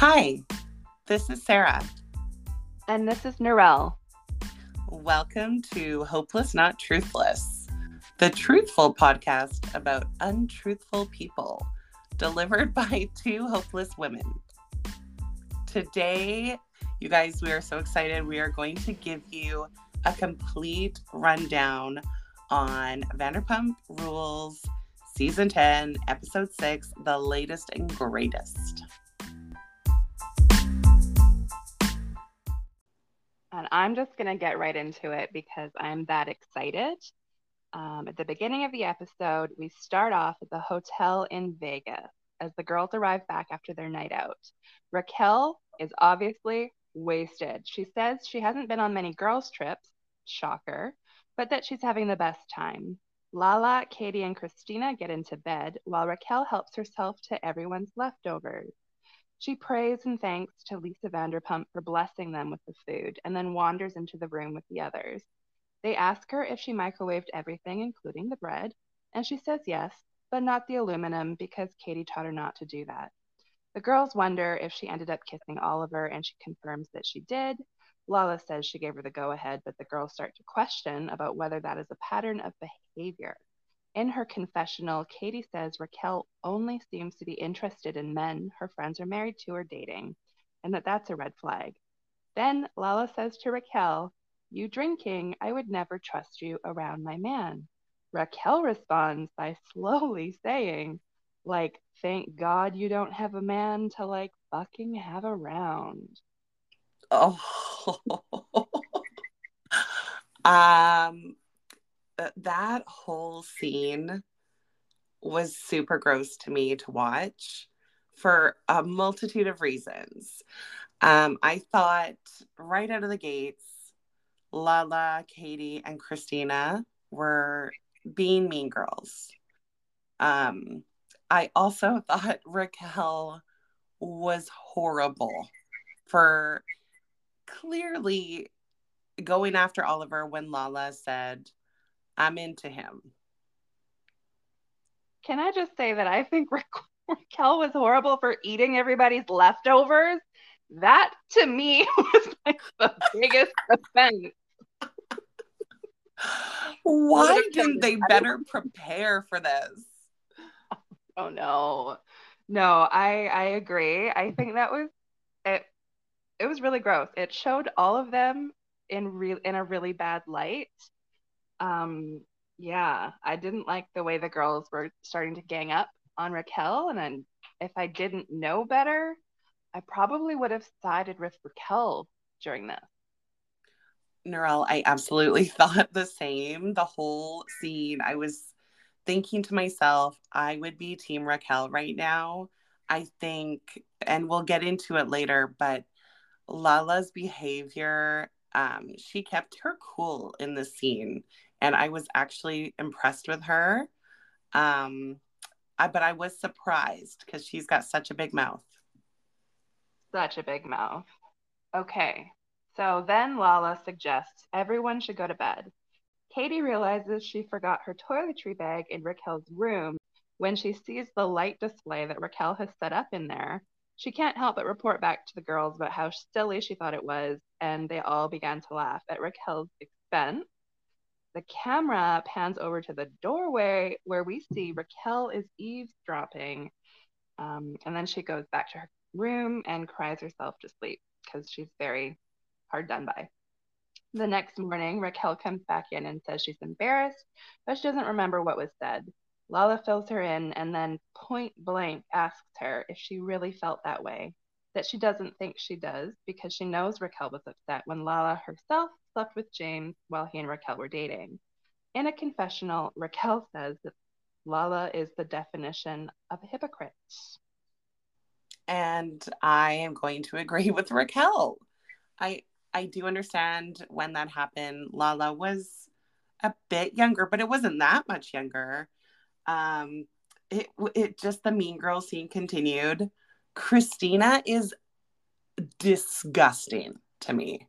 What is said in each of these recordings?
Hi, this is Sarah. And this is Narelle. Welcome to Hopeless Not Truthless, the truthful podcast about untruthful people, delivered by two hopeless women. Today, you guys, we are so excited. We are going to give you a complete rundown on Vanderpump Rules Season 10, Episode 6, the latest and greatest. And I'm just going to get right into it because I'm that excited. Um, at the beginning of the episode, we start off at the hotel in Vegas as the girls arrive back after their night out. Raquel is obviously wasted. She says she hasn't been on many girls' trips, shocker, but that she's having the best time. Lala, Katie, and Kristina get into bed while Raquel helps herself to everyone's leftovers. She prays and thanks to Lisa Vanderpump for blessing them with the food and then wanders into the room with the others. They ask her if she microwaved everything, including the bread, and she says yes, but not the aluminum because Katie taught her not to do that. The girls wonder if she ended up kissing Oliver, and she confirms that she did. Lala says she gave her the go ahead, but the girls start to question about whether that is a pattern of behavior. In her confessional, Katie says Raquel only seems to be interested in men her friends are married to or dating, and that that's a red flag. Then Lala says to Raquel, You drinking, I would never trust you around my man. Raquel responds by slowly saying, like, thank God you don't have a man to like fucking have around. Oh. um that whole scene was super gross to me to watch for a multitude of reasons. Um, I thought right out of the gates, Lala, Katie, and Kristina were being mean girls. Um, I also thought Raquel was horrible for clearly going after Oliver when Lala said, I'm into him. Can I just say that I think Ra- Raquel was horrible for eating everybody's leftovers? That to me was like the biggest offense. Why didn't they better prepare for this? Oh no. No, I I agree. I think that was it it was really gross. It showed all of them in real in a really bad light um, yeah, I didn't like the way the girls were starting to gang up on Raquel. And then if I didn't know better, I probably would have sided with Raquel during this. Narelle, I absolutely thought the same. The whole scene, I was thinking to myself, I would be Team Raquel right now. I think, and we'll get into it later, but Lala's behavior, um, she kept her cool in the scene and I was actually impressed with her. Um, I, but I was surprised because she's got such a big mouth. Such a big mouth. Okay, so then Lala suggests everyone should go to bed. Katie realizes she forgot her toiletry bag in Raquel's room when she sees the light display that Raquel has set up in there. She can't help but report back to the girls about how silly she thought it was, and they all began to laugh at Raquel's expense the camera pans over to the doorway where we see Raquel is eavesdropping. Um, and then she goes back to her room and cries herself to sleep because she's very hard done by. The next morning, Raquel comes back in and says she's embarrassed, but she doesn't remember what was said. Lala fills her in and then point blank asks her if she really felt that way that she doesn't think she does because she knows Raquel was upset when Lala herself slept with James while he and Raquel were dating. In a confessional, Raquel says that Lala is the definition of a hypocrite. And I am going to agree with Raquel. I I do understand when that happened. Lala was a bit younger, but it wasn't that much younger. Um, it it just the Mean Girl scene continued. Kristina is disgusting to me.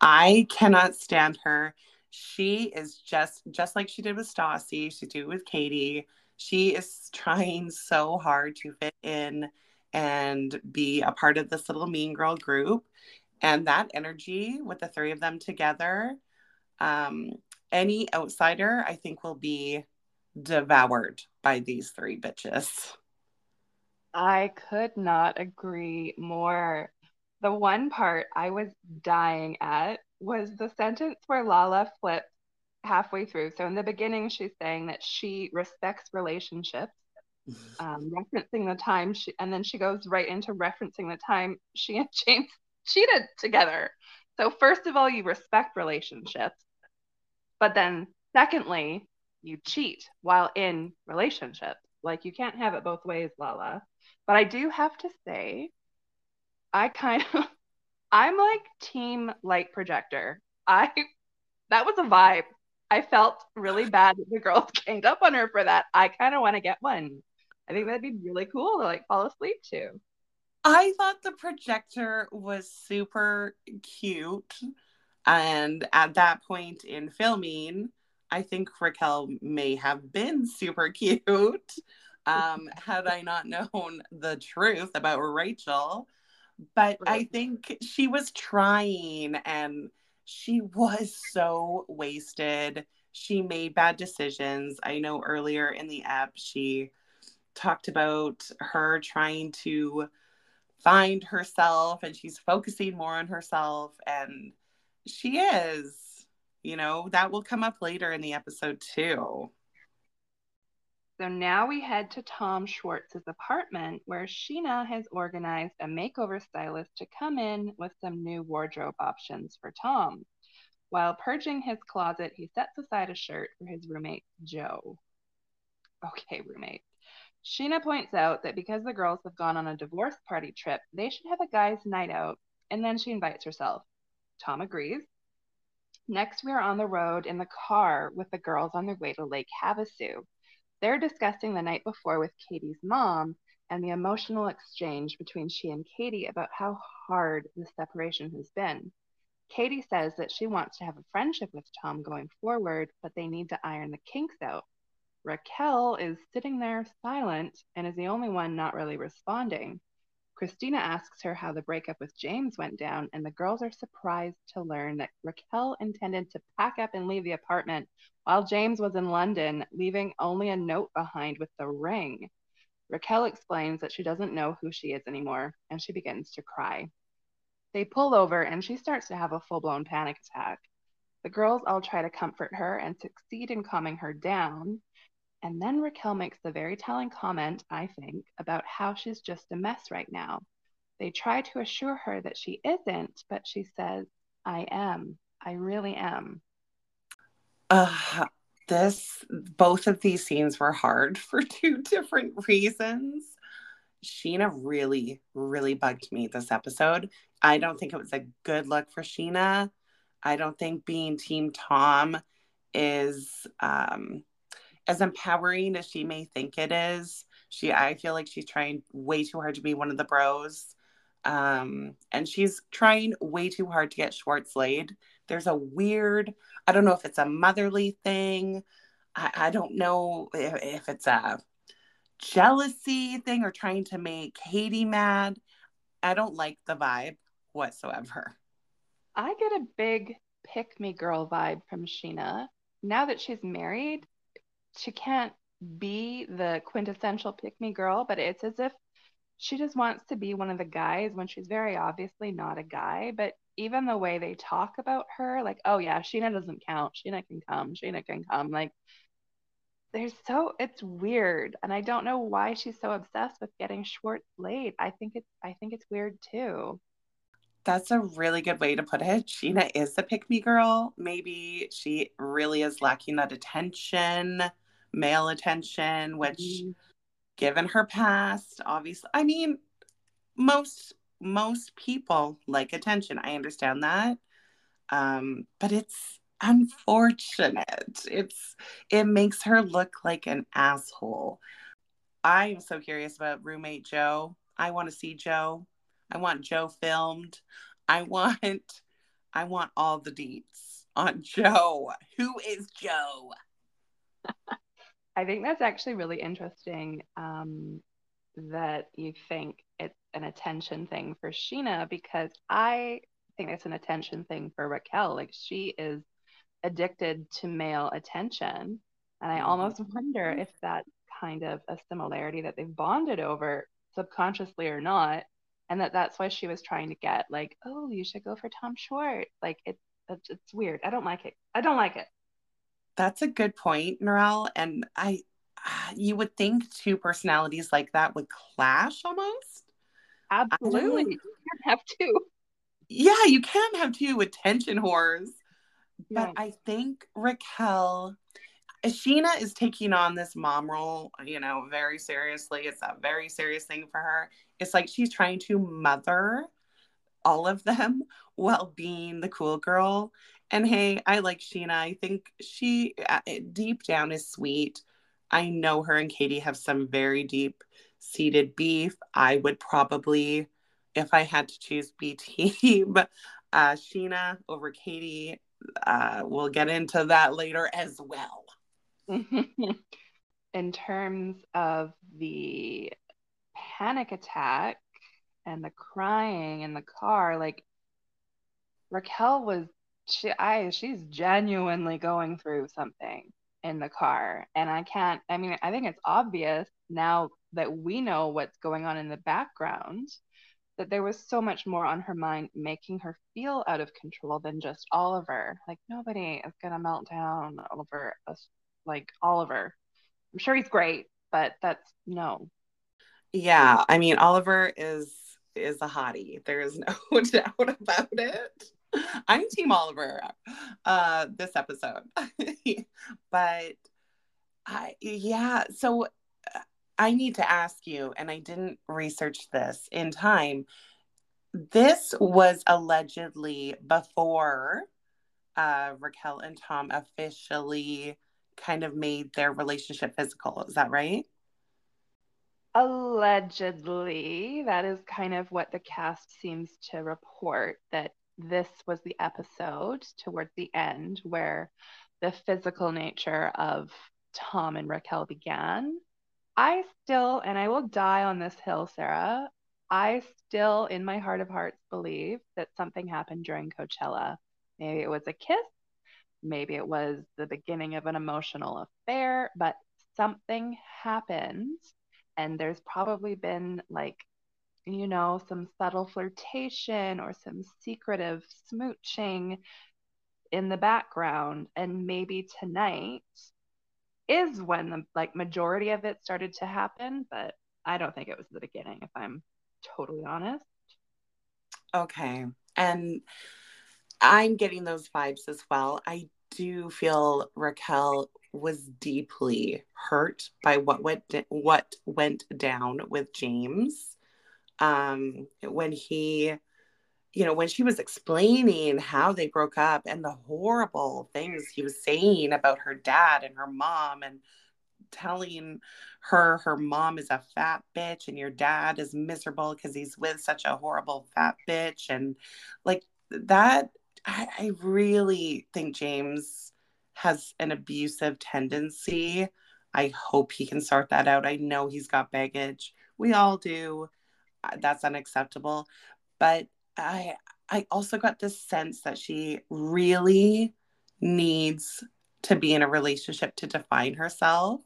I cannot stand her. She is just just like she did with Stassi, she did with Katie. She is trying so hard to fit in and be a part of this little mean girl group. And that energy with the three of them together, um, any outsider, I think, will be devoured by these three bitches. I could not agree more. The one part I was dying at was the sentence where Lala flips halfway through. So in the beginning, she's saying that she respects relationships, um, referencing the time she, and then she goes right into referencing the time she and James cheated together. So first of all, you respect relationships, but then secondly, you cheat while in relationships. Like you can't have it both ways, Lala. But I do have to say, I kind of, I'm like team light projector. I, that was a vibe. I felt really bad that the girls ganged up on her for that. I kind of want to get one. I think that'd be really cool to like fall asleep to. I thought the projector was super cute. And at that point in filming, I think Raquel may have been super cute um, had I not known the truth about Rachel. But I think she was trying and she was so wasted. She made bad decisions. I know earlier in the app, she talked about her trying to find herself and she's focusing more on herself. And she is, you know, that will come up later in the episode too. So now we head to Tom Schwartz's apartment where Scheana has organized a makeover stylist to come in with some new wardrobe options for Tom. While purging his closet, he sets aside a shirt for his roommate, Joe. Okay, roommate. Scheana points out that because the girls have gone on a divorce party trip, they should have a guy's night out, and then she invites herself. Tom agrees. Next, we are on the road in the car with the girls on their way to Lake Havasu. They're discussing the night before with Katie's mom and the emotional exchange between she and Katie about how hard the separation has been. Katie says that she wants to have a friendship with Tom going forward, but they need to iron the kinks out. Raquel is sitting there silent and is the only one not really responding. Kristina asks her how the breakup with James went down, and the girls are surprised to learn that Raquel intended to pack up and leave the apartment while James was in London, leaving only a note behind with the ring. Raquel explains that she doesn't know who she is anymore, and she begins to cry. They pull over, and she starts to have a full blown panic attack. The girls all try to comfort her and succeed in calming her down, and then Raquel makes the very telling comment, I think, about how she's just a mess right now. They try to assure her that she isn't, but she says, I am. I really am. Uh, this, both of these scenes were hard for two different reasons. Scheana really, really bugged me this episode. I don't think it was a good look for Scheana. I don't think being Team Tom is um, as empowering as she may think it is, she I feel like she's trying way too hard to be one of the bros. Um, and she's trying way too hard to get Schwartz laid. There's a weird, I don't know if it's a motherly thing. I, I don't know if, if it's a jealousy thing or trying to make Katie mad. I don't like the vibe whatsoever. I get a big pick me girl vibe from Scheana. Now that she's married, she can't be the quintessential pick me girl, but it's as if she just wants to be one of the guys when she's very obviously not a guy. But even the way they talk about her, like, oh yeah, Scheana doesn't count. Scheana can come. Scheana can come. Like, there's so it's weird, and I don't know why she's so obsessed with getting Schwartz laid. I think it's I think it's weird too. That's a really good way to put it. Scheana is the pick me girl. Maybe she really is lacking that attention male attention, which mm-hmm. given her past, obviously, I mean, most most people like attention. I understand that. Um, but it's unfortunate. It's it makes her look like an asshole. I am so curious about roommate Joe. I want to see Joe. I want Joe filmed. I want I want all the deets on Joe. Who is Joe? I think that's actually really interesting. Um, that you think it's an attention thing for Scheana because I think it's an attention thing for Raquel. Like she is addicted to male attention. And I mm-hmm. almost wonder if that's kind of a similarity that they've bonded over subconsciously or not. And that that's why she was trying to get like, oh, you should go for Tom Schwartz. Like it's, it's, it's weird. I don't like it. I don't like it. That's a good point, Narelle. And I, you would think two personalities like that would clash almost. Absolutely. You can't have two. Yeah, you can't have two attention whores. But I think Raquel, Scheana is taking on this mom role, you know, very seriously. It's a very serious thing for her. It's like she's trying to mother all of them while being the cool girl. And hey, I like Scheana. I think she uh, deep down is sweet. I know her and Katie have some very deep seated beef. I would probably, if I had to choose B team, uh, Scheana over Katie. Uh, we'll get into that later as well. In terms of the panic attack and the crying in the car, like Raquel was she I she's genuinely going through something in the car. And I can't I mean, I think it's obvious now that we know what's going on in the background that there was so much more on her mind making her feel out of control than just Oliver. Like nobody is gonna melt down over us like Oliver. I'm sure he's great, but that's no. Yeah, I mean Oliver is is a hottie. There is no doubt about it. I'm Team Oliver uh this episode. but I yeah, so I need to ask you, and I didn't research this in time. This was allegedly before uh, Raquel and Tom officially kind of made their relationship physical. Is that right? Allegedly, that is kind of what the cast seems to report that this was the episode towards the end where the physical nature of Tom and Raquel began. I still, and I will die on this hill, Sarah, I still, in my heart of hearts, believe that something happened during Coachella. Maybe it was a kiss, maybe it was the beginning of an emotional affair, but something happened. And there's probably been like, you know, some subtle flirtation or some secretive smooching in the background. And maybe tonight is when the like majority of it started to happen, but I don't think it was the beginning, if I'm totally honest. Okay. And I'm getting those vibes as well. I do feel Raquel was deeply hurt by what went what went down with James um, when he you know, when she was explaining how they broke up and the horrible things he was saying about her dad and her mom and telling her her mom is a fat bitch and your dad is miserable because he's with such a horrible fat bitch and like that I, I really think James has an abusive tendency. I hope he can sort that out. I know he's got baggage. We all do. That's unacceptable. But I I also got this sense that she really needs to be in a relationship to define herself.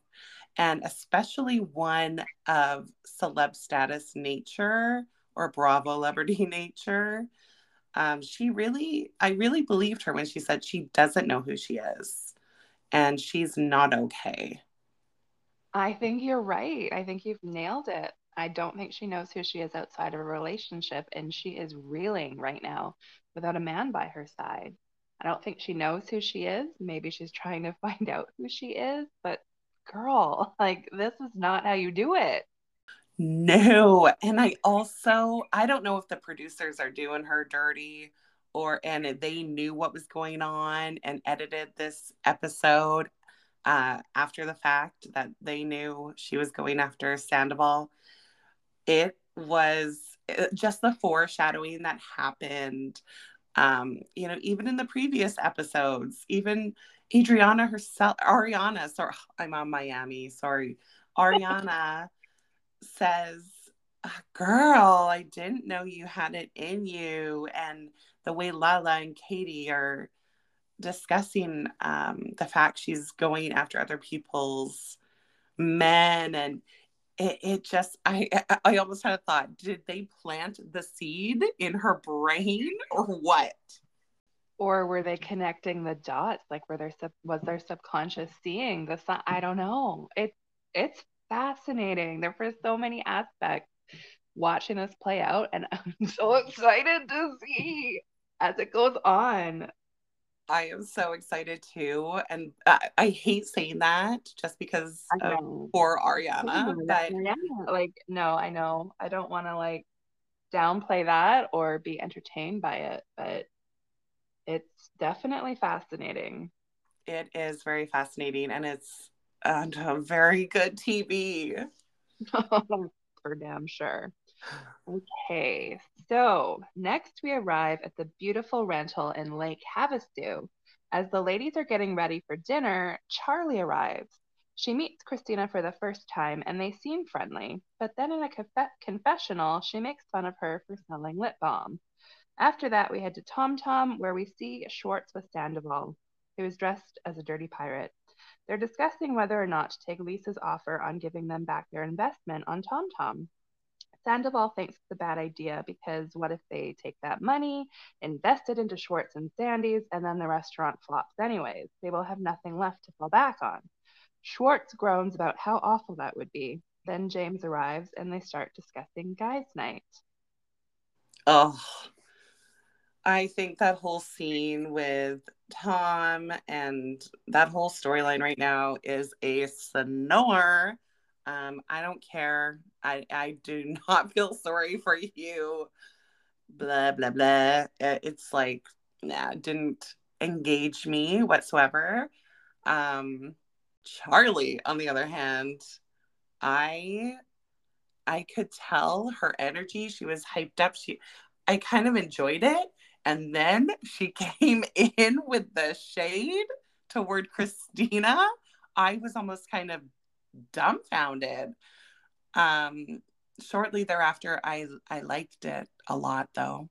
And especially one of celeb status nature or bravo celebrity nature um, she really i really believed her when she said she doesn't know who she is and she's not okay. I think you're right. I think you've nailed it I don't think she knows who she is outside of a relationship, and she is reeling right now without a man by her side. I don't think she knows who she is. Maybe she's trying to find out who she is, but girl, like this is not how you do it. No. And I also, I don't know if the producers are doing her dirty or, and they knew what was going on and edited this episode uh, after the fact that they knew she was going after Sandoval it was uh, just the foreshadowing that happened um you know even in the previous episodes even adriana herself ariana sorry i'm on miami sorry ariana says, Girl, I didn't know you had it in you. And the way Lala and Katie are discussing um, the fact she's going after other people's men and it, it just I I almost had a thought did they plant the seed in her brain or what? Or were they connecting the dots? Like were there was their subconscious seeing the sun? I don't know. It it's fascinating. There were so many aspects watching this play out and i'm so excited to see as it goes on i am so excited too and i, I hate saying that just because of poor ariana but yeah like no i know i don't want to like downplay that or be entertained by it but it's definitely fascinating. It is very fascinating and it's uh, very good TV. For damn sure. Okay, so next we arrive at the beautiful rental in Lake Havasu. As the ladies are getting ready for dinner, Charlie arrives. She meets Kristina for the first time and they seem friendly, but then in a conf- confessional, she makes fun of her for selling lip balm. After that, we head to Tom Tom, where we see Schwartz with Sandoval, who is dressed as a dirty pirate. They're discussing whether or not to take Lisa's offer on giving them back their investment on Tom Tom. Sandoval thinks it's a bad idea because what if they take that money, invest it into Schwartz and Sandy's, and then the restaurant flops anyways? They will have nothing left to fall back on. Schwartz groans about how awful that would be. Then James arrives and they start discussing guys' night. Oh, I think that whole scene with Tom and that whole storyline right now is a snore. Um, I don't care. I, I do not feel sorry for you. Blah, blah, blah. It's like, nah, didn't engage me whatsoever. Um, Charlie, on the other hand, I I could tell her energy. She was hyped up. She I kind of enjoyed it. And then she came in with the shade toward Kristina. I was almost kind of dumbfounded. Um, shortly thereafter, I I liked it a lot, though.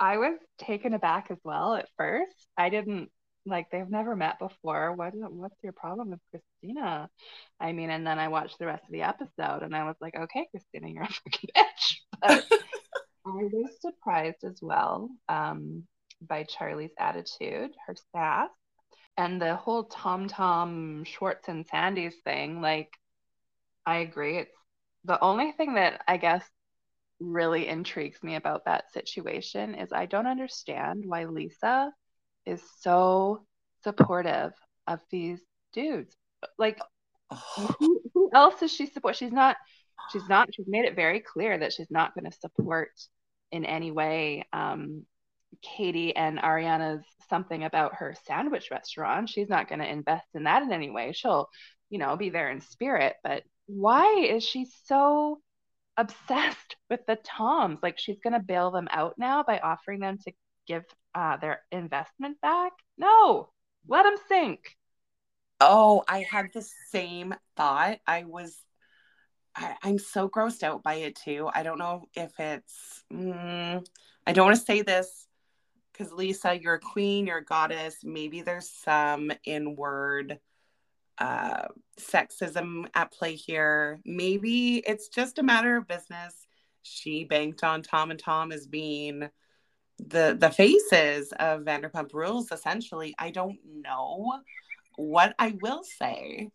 I was taken aback as well at first. I didn't like they've never met before. What what's your problem with Kristina? I mean, and then I watched the rest of the episode and I was like, okay, Kristina, you're a freaking bitch. But I was surprised as well um, by Charlie's attitude, her sass, and the whole Tom Tom Schwartz and Sandy's thing. Like, I agree. It's the only thing that I guess really intrigues me about that situation is I don't understand why Lisa is so supportive of these dudes. Like, who, who else is she support? She's not. She's not. She's made it very clear that she's not going to support in any way um, Katie and Ariana's something about her sandwich restaurant. She's not going to invest in that in any way. She'll, you know, be there in spirit. But why is she so obsessed with the Toms? Like she's going to bail them out now by offering them to give uh, their investment back? No, let them sink. Oh, I had the same thought. I was I, am so grossed out by it too. I don't know if it's, mm, I don't want to say this because Lisa, you're a queen, you're a goddess. Maybe there's some inward uh, sexism at play here. Maybe it's just a matter of business. She banked on Tom and Tom as being the the faces of Vanderpump Rules. Essentially, I don't know. What I will say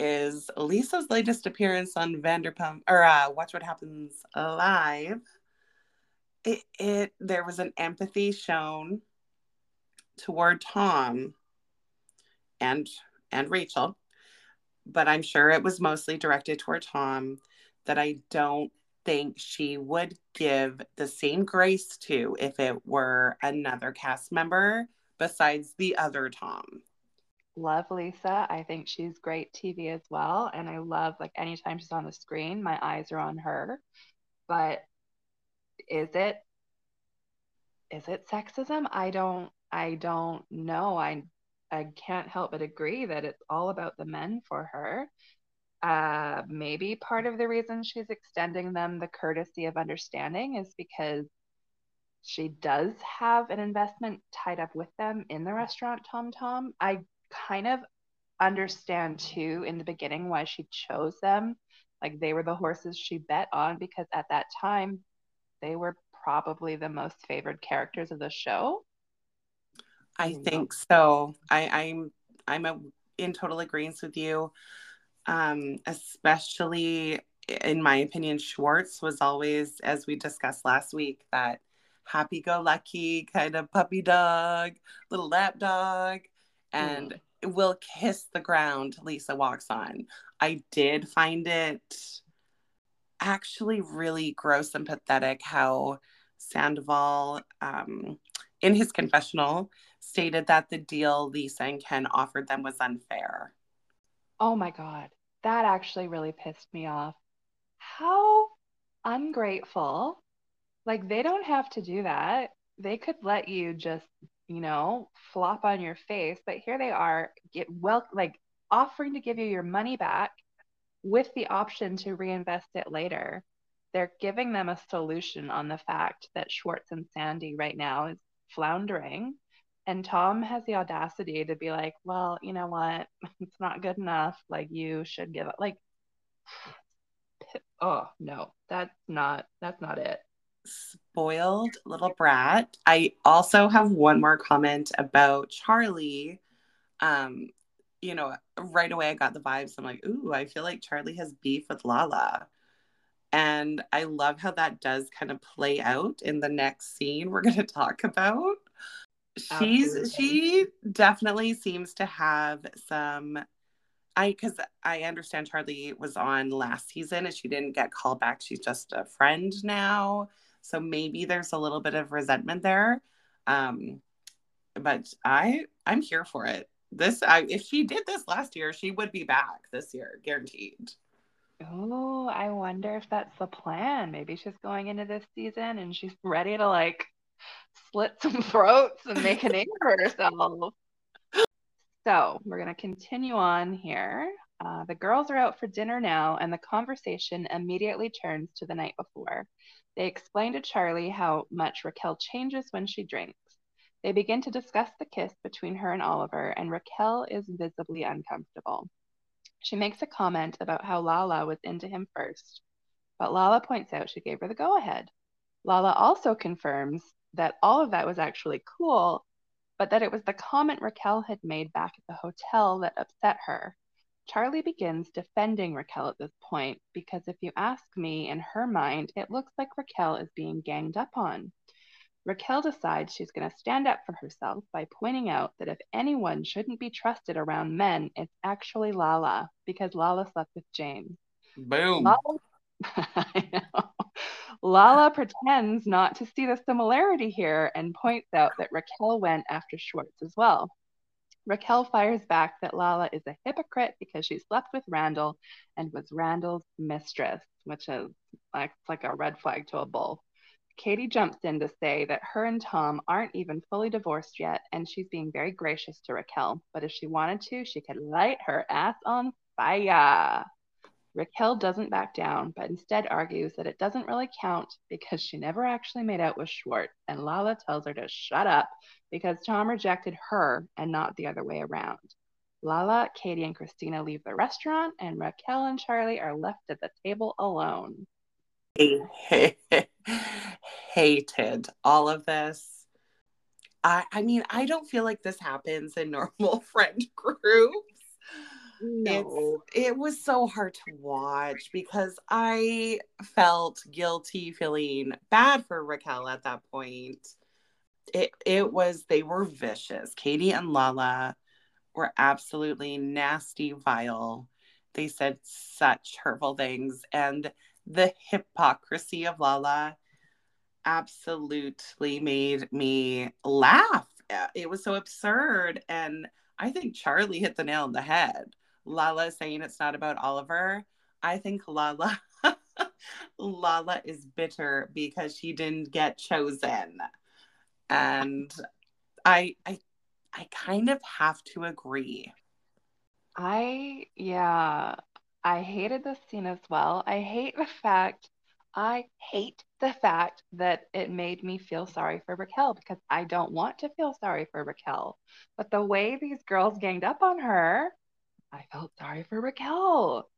is Lisa's latest appearance on Vanderpump or uh, Watch What Happens Live. It, it there was an empathy shown toward Tom and and Rachel, but I'm sure it was mostly directed toward Tom that I don't think she would give the same grace to if it were another cast member besides the other Tom love Lisa. I think she's great TV as well. And I love like anytime she's on the screen, my eyes are on her. But is it is it sexism? I don't I don't know. I I can't help but agree that it's all about the men for her. uh, maybe part of the reason she's extending them the courtesy of understanding is because she does have an investment tied up with them in the restaurant Tom Tom. I kind of understand too in the beginning why she chose them. Like they were the horses she bet on because at that time they were probably the most favored characters of the show. I think so. I, I'm I'm a, in total agreement with you. Um, especially in my opinion, Schwartz was always, as we discussed last week, that happy go lucky kind of puppy dog, little lap dog, and mm. will kiss the ground Lisa walks on. I did find it actually really gross and pathetic how Sandoval, um, in his confessional, stated that the deal Lisa and Ken offered them was unfair. Oh my God. That actually really pissed me off. How ungrateful like they don't have to do that. They could let you just, you know, flop on your face, but here they are, get well like offering to give you your money back with the option to reinvest it later. They're giving them a solution on the fact that Schwartz and Sandy right now is floundering. And Tom has the audacity to be like, well, you know what? It's not good enough. Like, you should give up. Like, oh, no, that's not, that's not it spoiled little brat. I also have one more comment about Charlie. Um, you know, right away I got the vibes. I'm like, ooh, I feel like Charlie has beef with Lala. And I love how that does kind of play out in the next scene we're going to talk about. She's Absolutely. she definitely seems to have some I because I understand Charlie was on last season and she didn't get called back. She's just a friend now. So maybe there's a little bit of resentment there. Um, but I I'm here for it. This I, if she did this last year, she would be back this year, guaranteed. Oh, I wonder if that's the plan. Maybe she's going into this season and she's ready to like slit some throats and make a name for herself. So we're going to continue on here. Uh, the girls are out for dinner now, and the conversation immediately turns to the night before. They explain to Charlie how much Raquel changes when she drinks. They begin to discuss the kiss between her and Oliver, and Raquel is visibly uncomfortable. She makes a comment about how Lala was into him first, but Lala points out she gave her the go ahead. Lala also confirms that all of that was actually cool, but that it was the comment Raquel had made back at the hotel that upset her. Charlie begins defending Raquel at this point because if you ask me, in her mind, it looks like Raquel is being ganged up on. Raquel decides she's going to stand up for herself by pointing out that if anyone shouldn't be trusted around men, it's actually Lala because Lala slept with James. Boom. Lala, Lala pretends not to see the similarity here and points out that Raquel went after Schwartz as well. Raquel fires back that Lala is a hypocrite because she slept with Randall and was Randall's mistress, which is like, like a red flag to a bull. Katie jumps in to say that her and Tom aren't even fully divorced yet, and she's being very gracious to Raquel. But if she wanted to, she could light her ass on fire. Raquel doesn't back down, but instead argues that it doesn't really count because she never actually made out with Schwartz, and Lala tells her to shut up because Tom rejected her and not the other way around. Lala, Katie, and Kristina leave the restaurant, and Raquel and Charlie are left at the table alone. Hated all of this. I, I mean, I don't feel like this happens in normal friend groups. No. It's, it was so hard to watch because I felt guilty feeling bad for Raquel at that point. It it was they were vicious. Katie and Lala were absolutely nasty, vile. They said such hurtful things and the hypocrisy of Lala absolutely made me laugh. Uh, it was so absurd and I think Charlie hit the nail on the head. Lala saying it's not about Oliver. I think Lala Lala is bitter because she didn't get chosen. And I I I kind of have to agree. I yeah, I hated this scene as well. I hate the fact, I hate the fact that it made me feel sorry for Raquel because I don't want to feel sorry for Raquel. But the way these girls ganged up on her, I felt sorry for Raquel.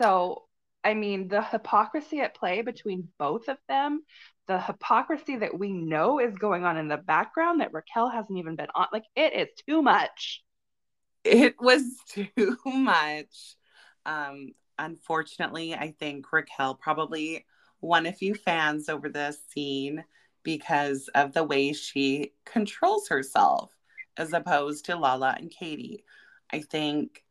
So, I mean, the hypocrisy at play between both of them, the hypocrisy that we know is going on in the background that Raquel hasn't even been on, like, it is too much. It was too much. Um, unfortunately, I think Raquel probably won a few fans over this scene because of the way she controls herself as opposed to Lala and Katie. I think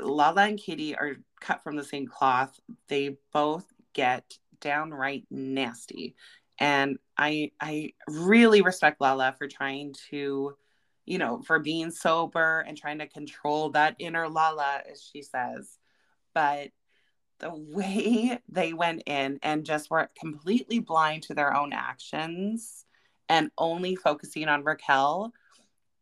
Lala and Katie are cut from the same cloth. They both get downright nasty. And I I really respect Lala for trying to, you know, for being sober and trying to control that inner Lala, as she says. But the way they went in and just were completely blind to their own actions and only focusing on Raquel,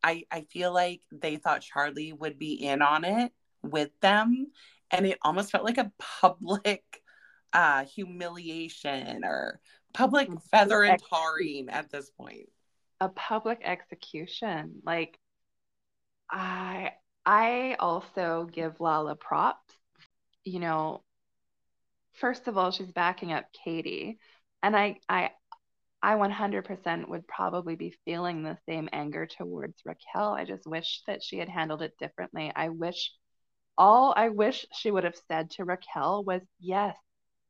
I, I feel like they thought Charlie would be in on it with them. And it almost felt like a public uh, humiliation or public feather and tarring at this point. A public execution. Like, I I also give Lala props. You know, first of all, she's backing up Katie. And I I I 100% would probably be feeling the same anger towards Raquel. I just wish that she had handled it differently. I wish all I wish she would have said to Raquel was, Yes,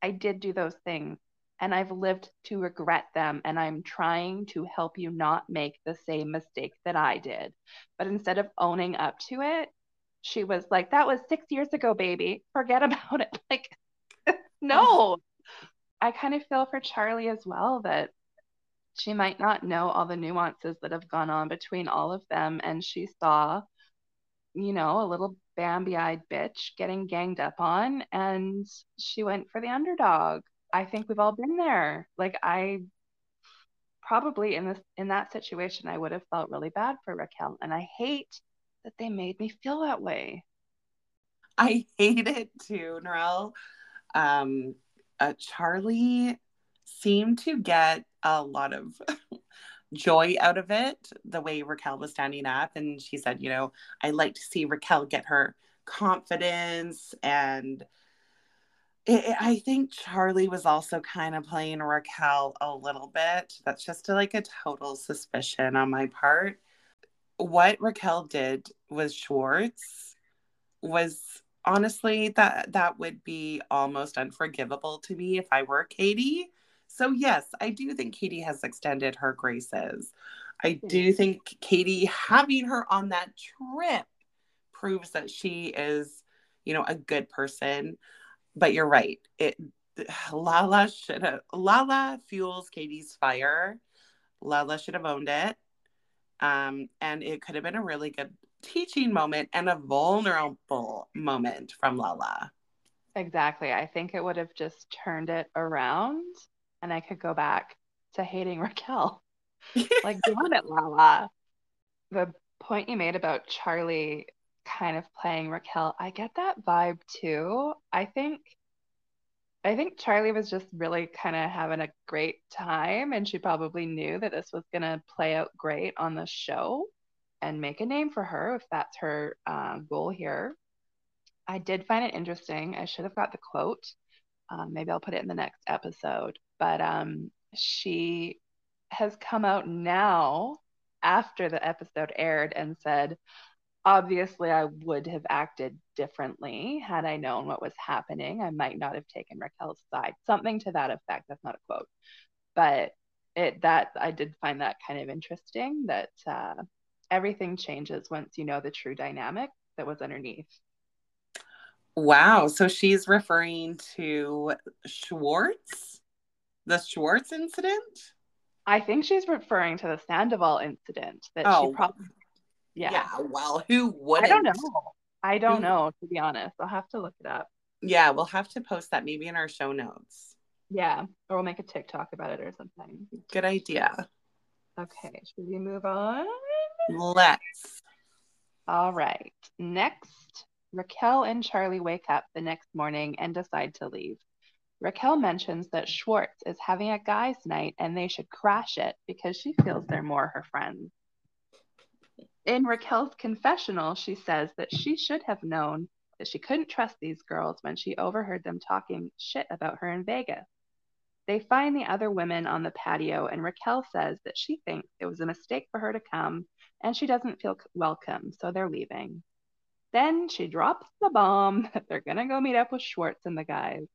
I did do those things and I've lived to regret them and I'm trying to help you not make the same mistake that I did. But instead of owning up to it, she was like, That was six years ago, baby. Forget about it. Like, no. I kind of feel for Charlie as well that she might not know all the nuances that have gone on between all of them. And she saw, you know, a little Bambi eyed bitch getting ganged up on, and she went for the underdog. I think we've all been there. Like, I probably in this in that situation I would have felt really bad for Raquel and I hate that they made me feel that way. I hate it too, Narelle. Um, uh, Charlie seemed to get a lot of joy out of it the way Raquel was standing up. And she said, you know, I like to see Raquel get her confidence. And it, I think Charlie was also kind of playing Raquel a little bit. That's just a, like a total suspicion on my part. What Raquel did with Schwartz was honestly that that would be almost unforgivable to me if I were Katie so, yes, I do think Katie has extended her graces. I do think Katie having her on that trip proves that she is, you know, a good person. But you're right. It Lala should have Lala fuels Katie's fire. Lala should have owned it. Um, and it could have been a really good teaching moment and a vulnerable moment from Lala. Exactly. I think it would have just turned it around and I could go back to hating Raquel. like, damn it, Lala. The point you made about Charlie kind of playing Raquel, I get that vibe too. I think I think Charlie was just really kind of having a great time and she probably knew that this was going to play out great on the show and make a name for her if that's her uh, goal here. I did find it interesting. I should have got the quote. Um, maybe I'll put it in the next episode but um, she has come out now after the episode aired and said, obviously, I would have acted differently had I known what was happening. I might not have taken Raquel's side, something to that effect. That's not a quote, but it that I did find that kind of interesting that uh, everything changes once you know the true dynamic that was underneath. Wow. So she's referring to Schwartz? The Schwartz incident? I think she's referring to the Sandoval incident that oh. she probably yeah. Yeah, well, who would I don't know. I don't know, to be honest. I'll have to look it up. Yeah, we'll have to post that maybe in our show notes. Yeah, or we'll make a TikTok about it or something. Good idea. Okay, should we move on? Let's. All right. Next, Raquel and Charlie wake up the next morning and decide to leave. Raquel mentions that Schwartz is having a guys' night and they should crash it because she feels they're more her friends. In Raquel's confessional, she says that she should have known that she couldn't trust these girls when she overheard them talking shit about her in Vegas. They find the other women on the patio, and Raquel says that she thinks it was a mistake for her to come and she doesn't feel welcome, so they're leaving. Then she drops the bomb that they're going to go meet up with Schwartz and the guys.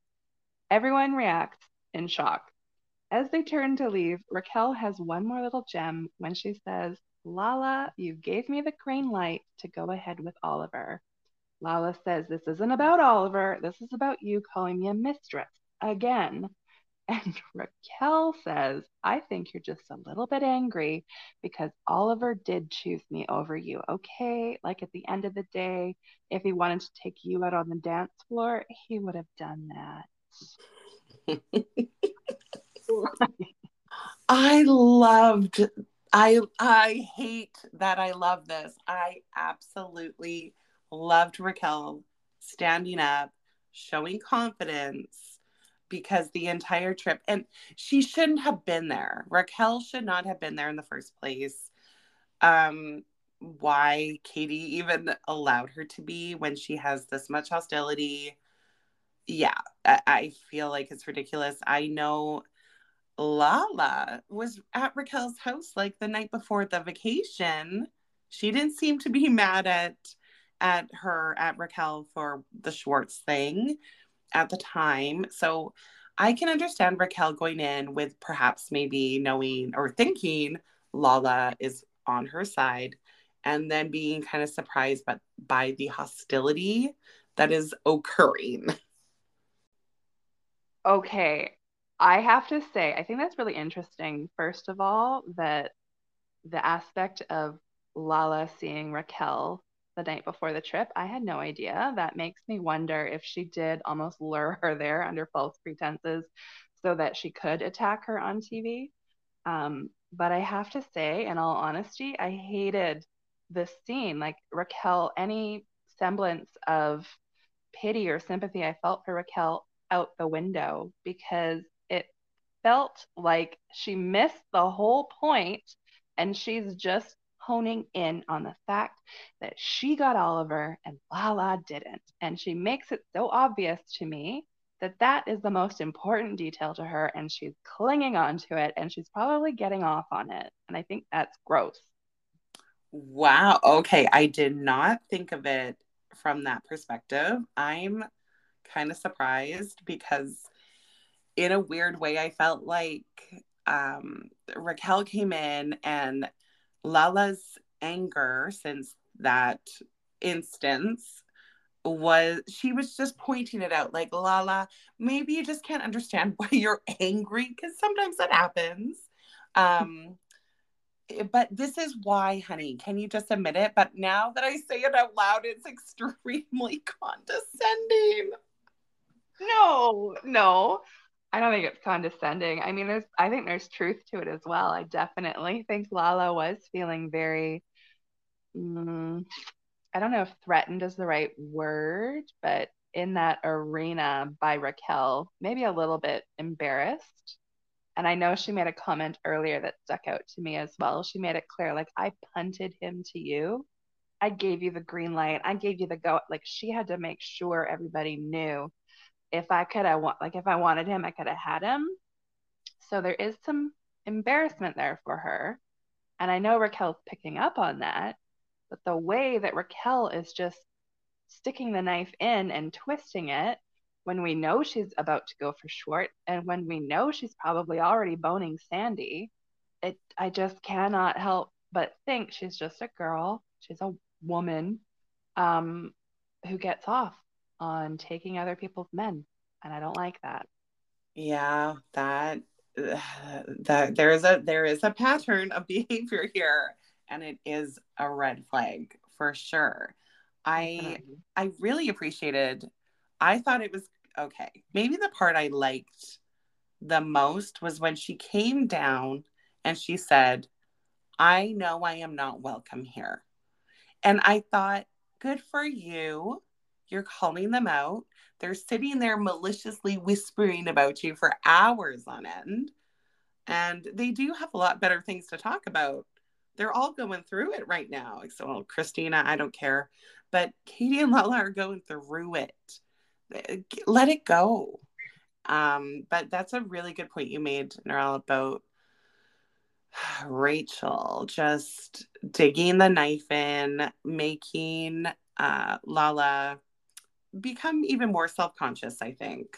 Everyone reacts in shock. As they turn to leave, Raquel has one more little gem when she says, Lala, you gave me the green light to go ahead with Oliver. Lala says, This isn't about Oliver. This is about you calling me a mistress again. And Raquel says, I think you're just a little bit angry because Oliver did choose me over you. Okay. Like at the end of the day, if he wanted to take you out on the dance floor, he would have done that. I loved I I hate that I love this. I absolutely loved Raquel standing up, showing confidence because the entire trip, and she shouldn't have been there. Raquel should not have been there in the first place. Um, why Katie even allowed her to be when she has this much hostility. Yeah, I, I feel like it's ridiculous. I know Lala was at Raquel's house like the night before the vacation. She didn't seem to be mad at at her at Raquel for the Schwartz thing at the time. So I can understand Raquel going in with perhaps maybe knowing or thinking Lala is on her side and then being kind of surprised by, by the hostility that is occurring. Okay. I have to say, I think that's really interesting. First of all, that the aspect of Lala seeing Raquel the night before the trip. I had no idea. That makes me wonder if she did almost lure her there under false pretenses so that she could attack her on TV. Um, but I have to say, in all honesty, I hated this scene. Like Raquel, any semblance of pity or sympathy I felt for Raquel out the window because it felt like she missed the whole point and she's just honing in on the fact that she got Oliver and Lala didn't. And she makes it so obvious to me that that is the most important detail to her and she's clinging on to it and she's probably getting off on it. And I think that's gross. Wow. Okay. I did not think of it from that perspective. I'm kind of surprised because, in a weird way, I felt like um, Raquel came in and Lala's anger since that instance was she was just pointing it out like Lala, maybe you just can't understand why you're angry because sometimes that happens. Um eh, but this is why, honey. Can you just admit it? But now that I say it out loud, it's extremely condescending. No, no. I don't think it's condescending. I mean, there's I think there's truth to it as well. I definitely think Lala was feeling very mm, I don't know if threatened is the right word, but in that arena by Raquel, maybe a little bit embarrassed. And I know she made a comment earlier that stuck out to me as well. She made it clear, like, I punted him to you. I gave you the green light. I gave you the go. Like, she had to make sure everybody knew if I could, I want like if I wanted him, I could have had him. So there is some embarrassment there for her. And I know Raquel's picking up on that, but the way that Raquel is just sticking the knife in and twisting it when we know she's about to go for Schwartz and when we know she's probably already boning Sandy, it I just cannot help but think she's just a girl, she's a woman um, who gets off on taking other people's men and i don't like that. Yeah that that there is a there is a pattern of behavior here and it is a red flag for sure. I i really appreciated i thought it was okay maybe the part i liked the most was when she came down and she said i know i am not welcome here. And i thought good for you You're calling them out. They're sitting there maliciously whispering about you for hours on end. And they do have a lot better things to talk about. They're all going through it right now. So, well, Kristina, I don't care. But Katie and Lala are going through it. Let it go. Um, but that's a really good point you made, Narelle, about Rachel just digging the knife in, making uh, Lala become even more self conscious, I think.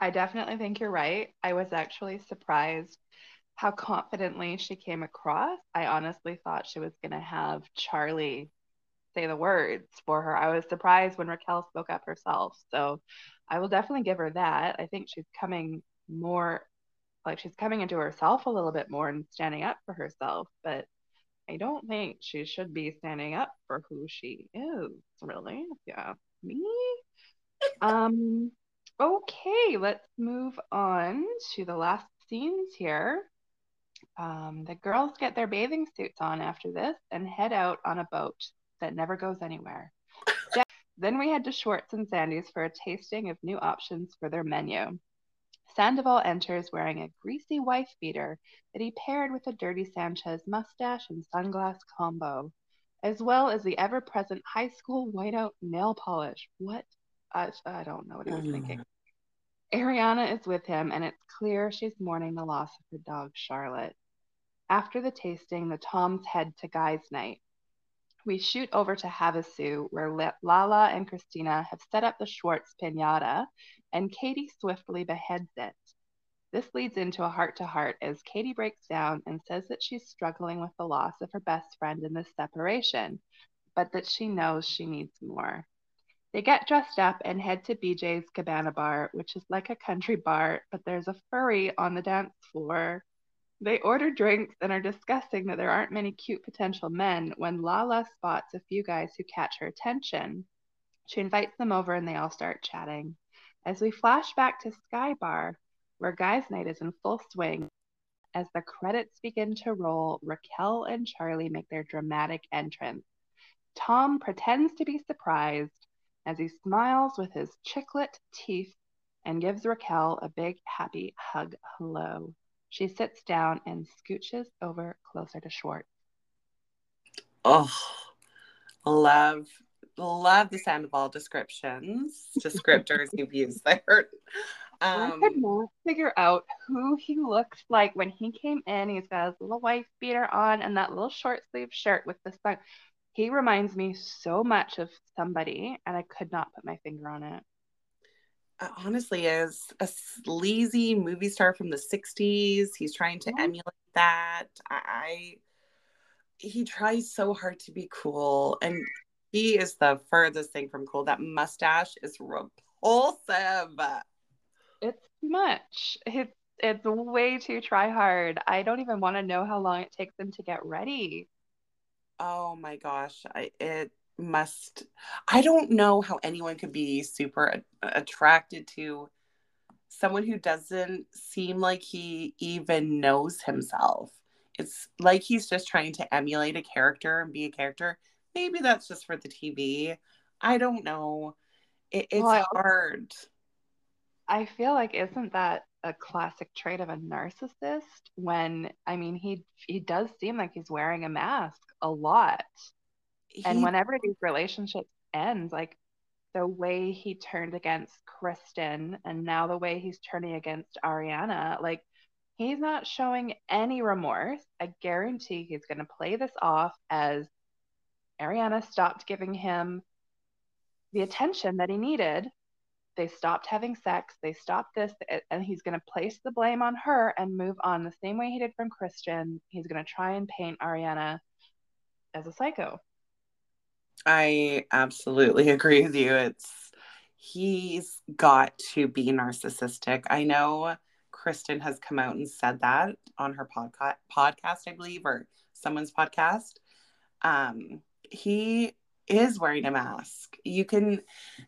I definitely think you're right. I was actually surprised how confidently she came across. I honestly thought she was going to have Charli say the words for her. I was surprised when Raquel spoke up herself. So I will definitely give her that. I think she's coming more like she's coming into herself a little bit more and standing up for herself, but I don't think she should be standing up for who she is, really. Yeah, me. um okay, let's move on to the last scenes here. Um, the girls get their bathing suits on after this and head out on a boat that never goes anywhere. then we head to Schwartz and Sandy's for a tasting of new options for their menu. Sandoval enters wearing a greasy wife beater that he paired with a dirty Sanchez mustache and sunglass combo, as well as the ever present high school whiteout nail polish. What? I, I don't know what he was mm. thinking. Ariana is with him, and it's clear she's mourning the loss of her dog, Charlotte. After the tasting, the Toms head to Guys Night. We shoot over to Havasu, where Lala and Kristina have set up the Schwartz pinata, and Katie swiftly beheads it. This leads into a heart to heart as Katie breaks down and says that she's struggling with the loss of her best friend in this separation, but that she knows she needs more. They get dressed up and head to BJ's Cabana Bar, which is like a country bar, but there's a furry on the dance floor. They order drinks and are discussing that there aren't many cute potential men when Lala spots a few guys who catch her attention. She invites them over and they all start chatting. As we flash back to Sky Bar, where Guys Night is in full swing, as the credits begin to roll, Raquel and Charli make their dramatic entrance. Tom pretends to be surprised as he smiles with his chiclet teeth and gives Raquel a big happy hug hello. She sits down and scooches over closer to Schwartz. Oh, love, love the Sandoval descriptions, descriptors you've used there. Um, I could not figure out who he looked like when he came in. He's got his little wife beater on and that little short sleeve shirt with the sun. He reminds me so much of somebody, and I could not put my finger on it. Uh, honestly is a sleazy movie star from the 60s. He's trying to mm-hmm. emulate that. I, I he tries so hard to be cool and he is the furthest thing from cool. That mustache is repulsive. It's too much. It's it's way too try hard. I don't even want to know how long it takes them to get ready. Oh my gosh, I, it must i don't know how anyone could be super attracted to someone who doesn't seem like he even knows himself. It's like he's just trying to emulate a character and be a character. Maybe that's just for the tv i don't know. It, it's well, hard. I feel like isn't that a classic trait of a narcissist when i mean he he does seem like he's wearing a mask a lot he, and whenever these relationships end, like the way he turned against Kristen and now the way he's turning against Ariana, like he's not showing any remorse. I guarantee he's going to play this off as Ariana stopped giving him the attention that he needed. They stopped having sex. They stopped this, and he's going to place the blame on her and move on the same way he did from Kristen. He's going to try and paint Ariana as a psycho. I absolutely agree with you. It's he's got to be narcissistic. I know Kristen has come out and said that on her podcast podcast, I believe, or someone's podcast. Um, he is wearing a mask. You can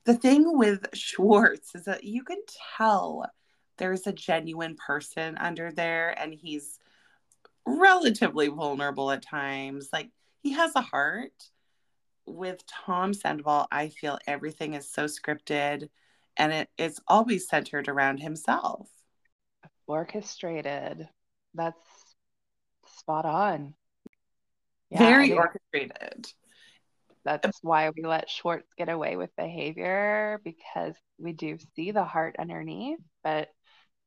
the thing with Schwartz is that you can tell there's a genuine person under there and he's relatively vulnerable at times. Like he has a heart with Tom Sandoval, I feel everything is so scripted and it, it's always centered around himself. Orchestrated. That's spot on. Yeah, Very orchestrated. That's why we let Schwartz get away with behavior because we do see the heart underneath, but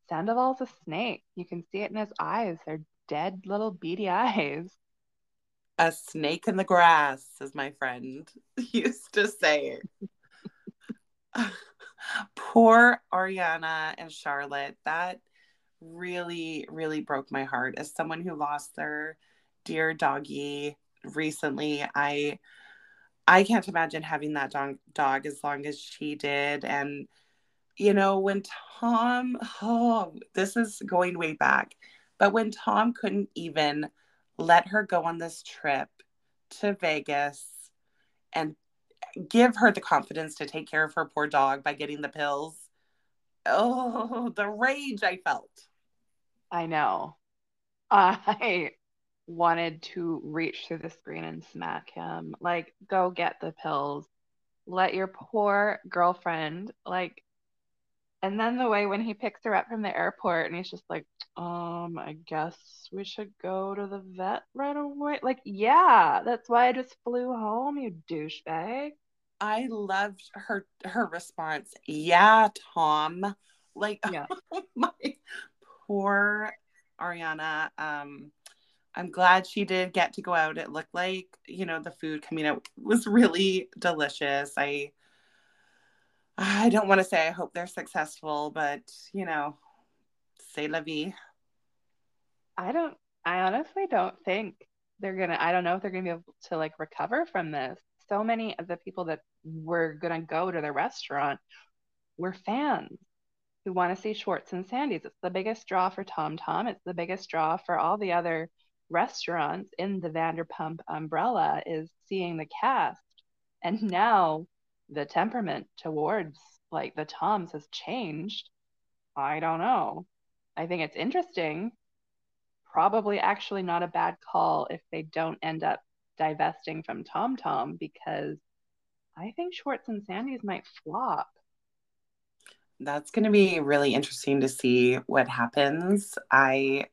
Sandoval's a snake. You can see it in his eyes. They're dead little beady eyes. A snake in the grass, as my friend used to say. Poor Ariana and Charlotte. That really, really broke my heart. As someone who lost their dear doggy recently, I I can't imagine having that dog, dog as long as she did. And, you know, when Tom, oh, this is going way back, but when Tom couldn't even let her go on this trip to Vegas and give her the confidence to take care of her poor dog by getting the pills. Oh, the rage I felt. I know. I wanted to reach through the screen and smack him. Like, go get the pills. Let your poor girlfriend, like, and then the way when he picks her up from the airport and he's just like, um, I guess we should go to the vet right away. Like, yeah, that's why I just flew home, you douchebag. I loved her her response. Yeah, Tom. Like yeah. my poor Ariana. Um I'm glad she did get to go out. It looked like, you know, the food coming out was really delicious. I I don't want to say I hope they're successful, but you know, say la vie. I don't I honestly don't think they're gonna I don't know if they're gonna be able to like recover from this. So many of the people that were gonna go to the restaurant were fans who want to see Schwartz and Sandy's. It's the biggest draw for Tom Tom. It's the biggest draw for all the other restaurants in the Vanderpump umbrella is seeing the cast. And now the temperament towards like the Toms has changed. I don't know. I think it's interesting. Probably actually not a bad call if they don't end up divesting from Tom Tom because I think Schwartz and Sandy's might flop. That's going to be really interesting to see what happens. I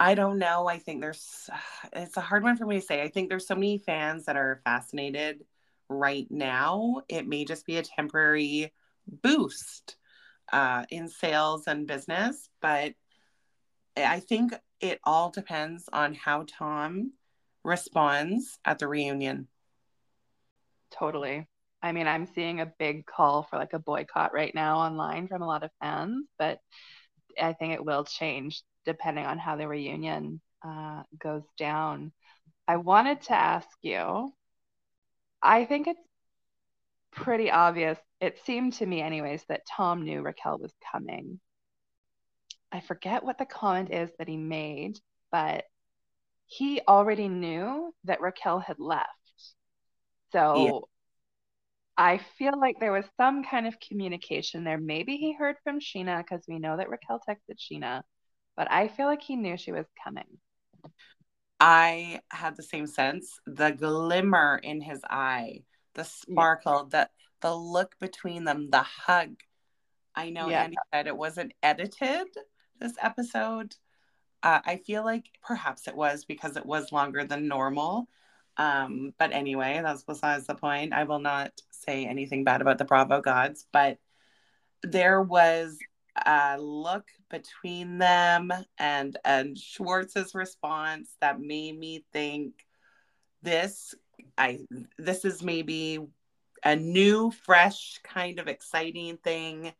I don't know. I think there's, it's a hard one for me to say. I think there's so many fans that are fascinated right now. It may just be a temporary boost uh, in sales and business, but I think it all depends on how Tom responds at the reunion. Totally. I mean, I'm seeing a big call for like a boycott right now online from a lot of fans, but I think it will change depending on how the reunion uh, goes down. I wanted to ask you, I think it's pretty obvious, it seemed to me, anyways, that Tom knew Raquel was coming. I forget what the comment is that he made, but he already knew that Raquel had left. So yeah. I feel like there was some kind of communication there. Maybe he heard from Scheana because we know that Raquel texted Scheana, but I feel like he knew she was coming. I had the same sense. The glimmer in his eye, the sparkle, the the look between them, the hug. I know yeah. Andy said it wasn't edited this episode. Uh, I feel like perhaps it was because it was longer than normal. Um, but anyway, that's besides the point. I will not say anything bad about the Bravo gods, but there was uh, look between them and and Schwartz's response that made me think this I this is maybe a new, fresh, kind of exciting thing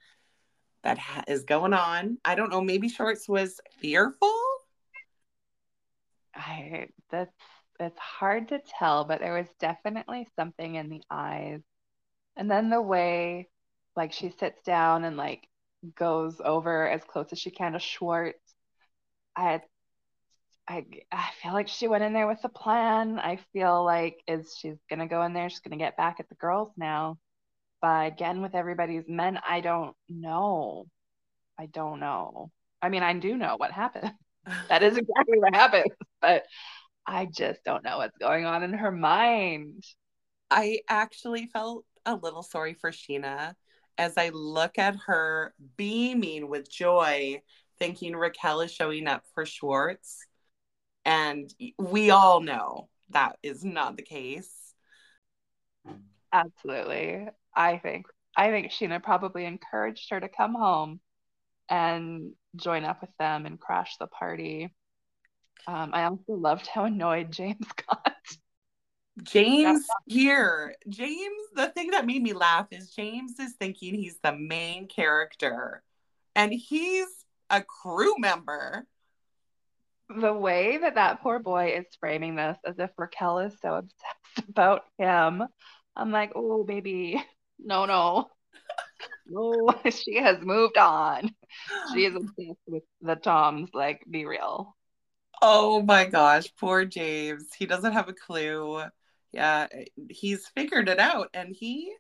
that ha- is going on. I don't know. Maybe Schwartz was fearful. I that's it's hard to tell, but there was definitely something in the eyes, and then the way like she sits down and like goes over as close as she can to Schwartz. I I I feel like she went in there with a plan. I feel like is she's gonna go in there, she's gonna get back at the girls now. But again, with everybody's men, I don't know. I don't know. I mean, I do know what happened. that is exactly what happened. But I just don't know what's going on in her mind. I actually felt a little sorry for Scheana as I look at her beaming with joy, thinking Raquel is showing up for Schwartz. And we all know that is not the case. Absolutely. I think I think Scheana probably encouraged her to come home and join up with them and crash the party. Um, I also loved how annoyed James got. James here. James, the thing that made me laugh is James is thinking he's the main character and he's a crew member. The way that that poor boy is framing this as if Raquel is so obsessed about him, I'm like, oh, baby, no, no. no, she has moved on. She is obsessed with the Toms. Like, be real. Oh my gosh, poor James. He doesn't have a clue. Yeah, he's figured it out and he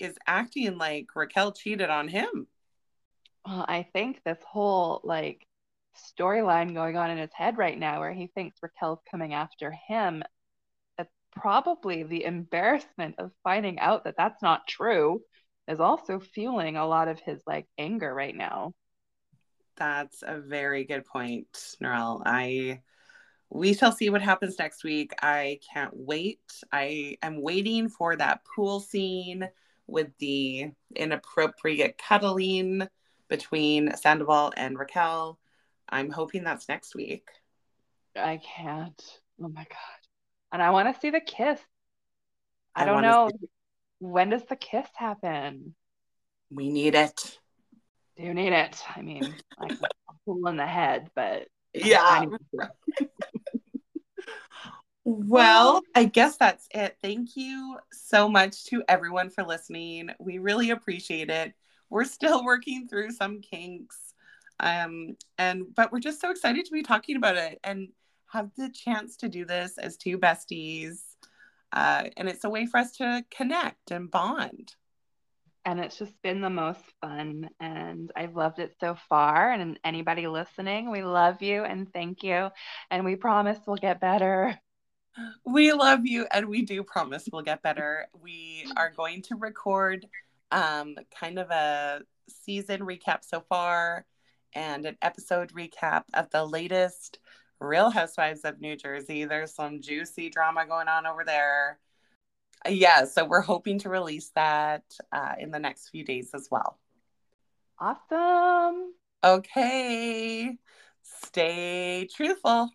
is acting like Raquel cheated on him. Well, I think this whole like storyline going on in his head right now where he thinks Raquel's coming after him, probably the embarrassment of finding out that that's not true is also fueling a lot of his like anger right now. That's a very good point, Narelle. I we shall see what happens next week. I can't wait. I am waiting for that pool scene with the inappropriate cuddling between Sandoval and Raquel. I'm hoping that's next week. I can't. Oh my god. And I want to see the kiss. I, I don't know. See- when does the kiss happen? We need it. Do you need it? I mean, like a pool in the head, but yeah. Well, I guess that's it. Thank you so much to everyone for listening. We really appreciate it. We're still working through some kinks. Um and but we're just so excited to be talking about it and have the chance to do this as two besties. Uh, and it's a way for us to connect and bond. And it's just been the most fun, and I've loved it so far. And anybody listening, we love you and thank you. And we promise we'll get better. We love you, and we do promise we'll get better. We are going to record um, kind of a season recap so far and an episode recap of the latest Real Housewives of New Jersey. There's some juicy drama going on over there. Yeah, so we're hoping to release that uh, in the next few days as well. Awesome. Okay. Stay truthful.